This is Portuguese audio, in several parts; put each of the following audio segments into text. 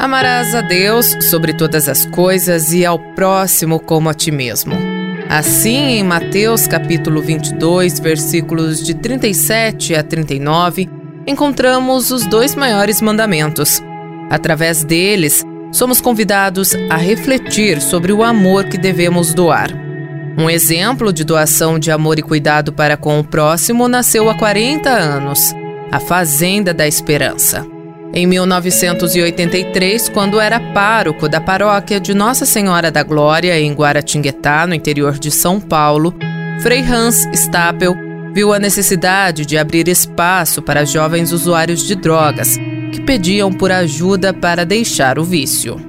Amarás a Deus sobre todas as coisas e ao próximo como a ti mesmo. Assim, em Mateus capítulo 22, versículos de 37 a 39, encontramos os dois maiores mandamentos. Através deles, somos convidados a refletir sobre o amor que devemos doar. Um exemplo de doação de amor e cuidado para com o próximo nasceu há 40 anos, a Fazenda da Esperança. Em 1983, quando era pároco da paróquia de Nossa Senhora da Glória, em Guaratinguetá, no interior de São Paulo, Frei Hans Stapel viu a necessidade de abrir espaço para jovens usuários de drogas que pediam por ajuda para deixar o vício.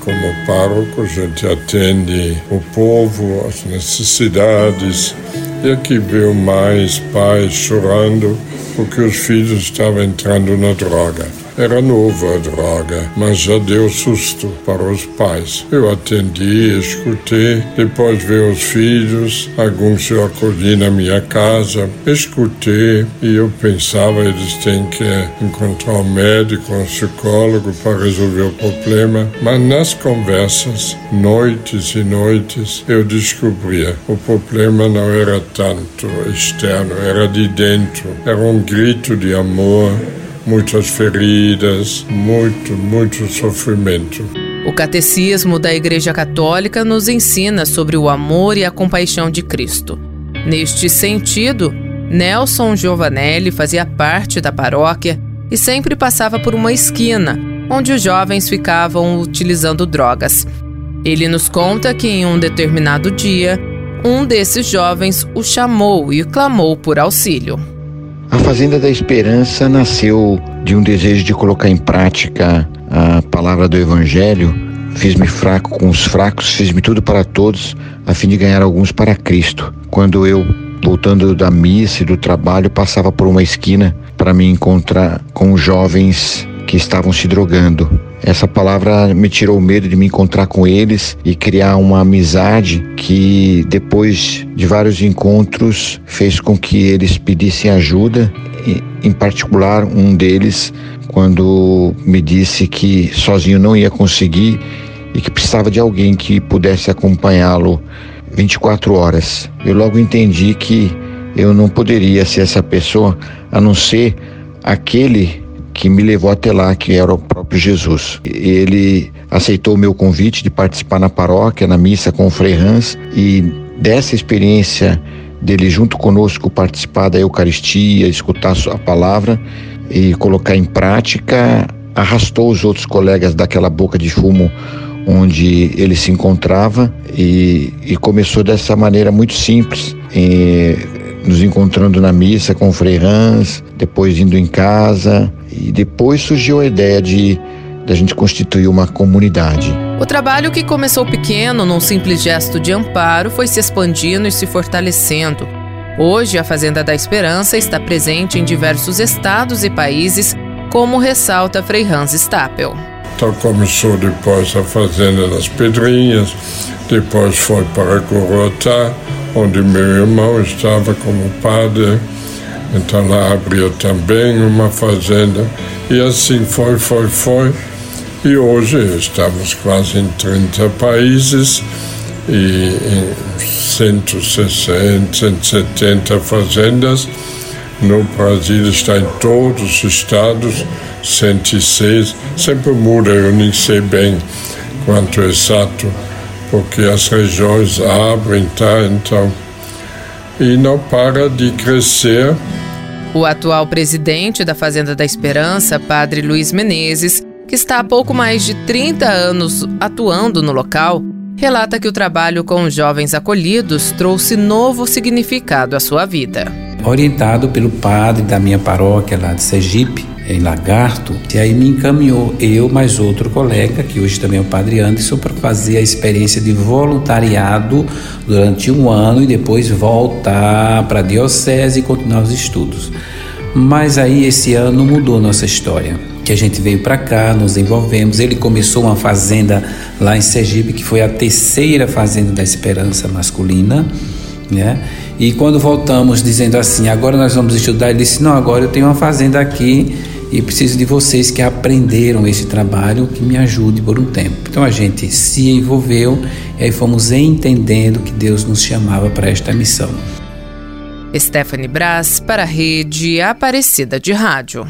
Como pároco, a gente atende o povo, as necessidades, e aqui viu mais pais chorando porque os filhos estavam entrando na droga. Era nova a droga, mas já deu susto para os pais. Eu atendi, escutei, depois vi os filhos, alguns eu acolhi na minha casa, escutei e eu pensava eles têm que encontrar um médico, um psicólogo para resolver o problema. Mas nas conversas, noites e noites, eu descobria o problema não era tanto externo, era de dentro. Era um grito de amor muitas feridas, muito, muito sofrimento. O Catecismo da Igreja Católica nos ensina sobre o amor e a compaixão de Cristo. Neste sentido, Nelson Giovanelli fazia parte da paróquia e sempre passava por uma esquina onde os jovens ficavam utilizando drogas. Ele nos conta que em um determinado dia, um desses jovens o chamou e clamou por auxílio. A Fazenda da Esperança nasceu de um desejo de colocar em prática a palavra do Evangelho. Fiz-me fraco com os fracos, fiz-me tudo para todos, a fim de ganhar alguns para Cristo. Quando eu, voltando da missa e do trabalho, passava por uma esquina para me encontrar com jovens que estavam se drogando. Essa palavra me tirou o medo de me encontrar com eles e criar uma amizade que, depois de vários encontros, fez com que eles pedissem ajuda. Em particular, um deles, quando me disse que sozinho não ia conseguir e que precisava de alguém que pudesse acompanhá-lo 24 horas. Eu logo entendi que eu não poderia ser essa pessoa a não ser aquele que me levou até lá, que era o Jesus. Ele aceitou o meu convite de participar na paróquia, na missa com o Frei Hans, e dessa experiência dele junto conosco participar da Eucaristia, escutar a palavra e colocar em prática, arrastou os outros colegas daquela boca de fumo onde ele se encontrava e, e começou dessa maneira muito simples, nos encontrando na missa com o Frei Hans, depois indo em casa, e depois surgiu a ideia de da gente constituir uma comunidade. O trabalho que começou pequeno, num simples gesto de amparo, foi se expandindo e se fortalecendo. Hoje, a Fazenda da Esperança está presente em diversos estados e países, como ressalta Frei Hans Stapel. Então começou depois a Fazenda das Pedrinhas, depois foi para Gorotá, onde meu irmão estava como padre então lá abriu também uma fazenda e assim foi, foi, foi. E hoje estamos quase em 30 países e em 160, 170 fazendas. No Brasil está em todos os estados, 106. Sempre muda, eu nem sei bem quanto é exato, porque as regiões abrem, tá? Então e não para de crescer. O atual presidente da Fazenda da Esperança, Padre Luiz Menezes, que está há pouco mais de 30 anos atuando no local, relata que o trabalho com jovens acolhidos trouxe novo significado à sua vida. Orientado pelo padre da minha paróquia lá de Sergipe, em Lagarto, e aí me encaminhou eu mais outro colega, que hoje também é o Padre Anderson, para fazer a experiência de voluntariado durante um ano e depois voltar para a Diocese e continuar os estudos. Mas aí esse ano mudou nossa história. Que a gente veio para cá, nos envolvemos. Ele começou uma fazenda lá em Sergipe, que foi a terceira fazenda da esperança masculina, né? E quando voltamos dizendo assim, agora nós vamos estudar, ele disse: Não, agora eu tenho uma fazenda aqui e preciso de vocês que aprenderam esse trabalho que me ajude por um tempo. Então a gente se envolveu e aí fomos entendendo que Deus nos chamava para esta missão. Stephanie Brás para a rede Aparecida de Rádio.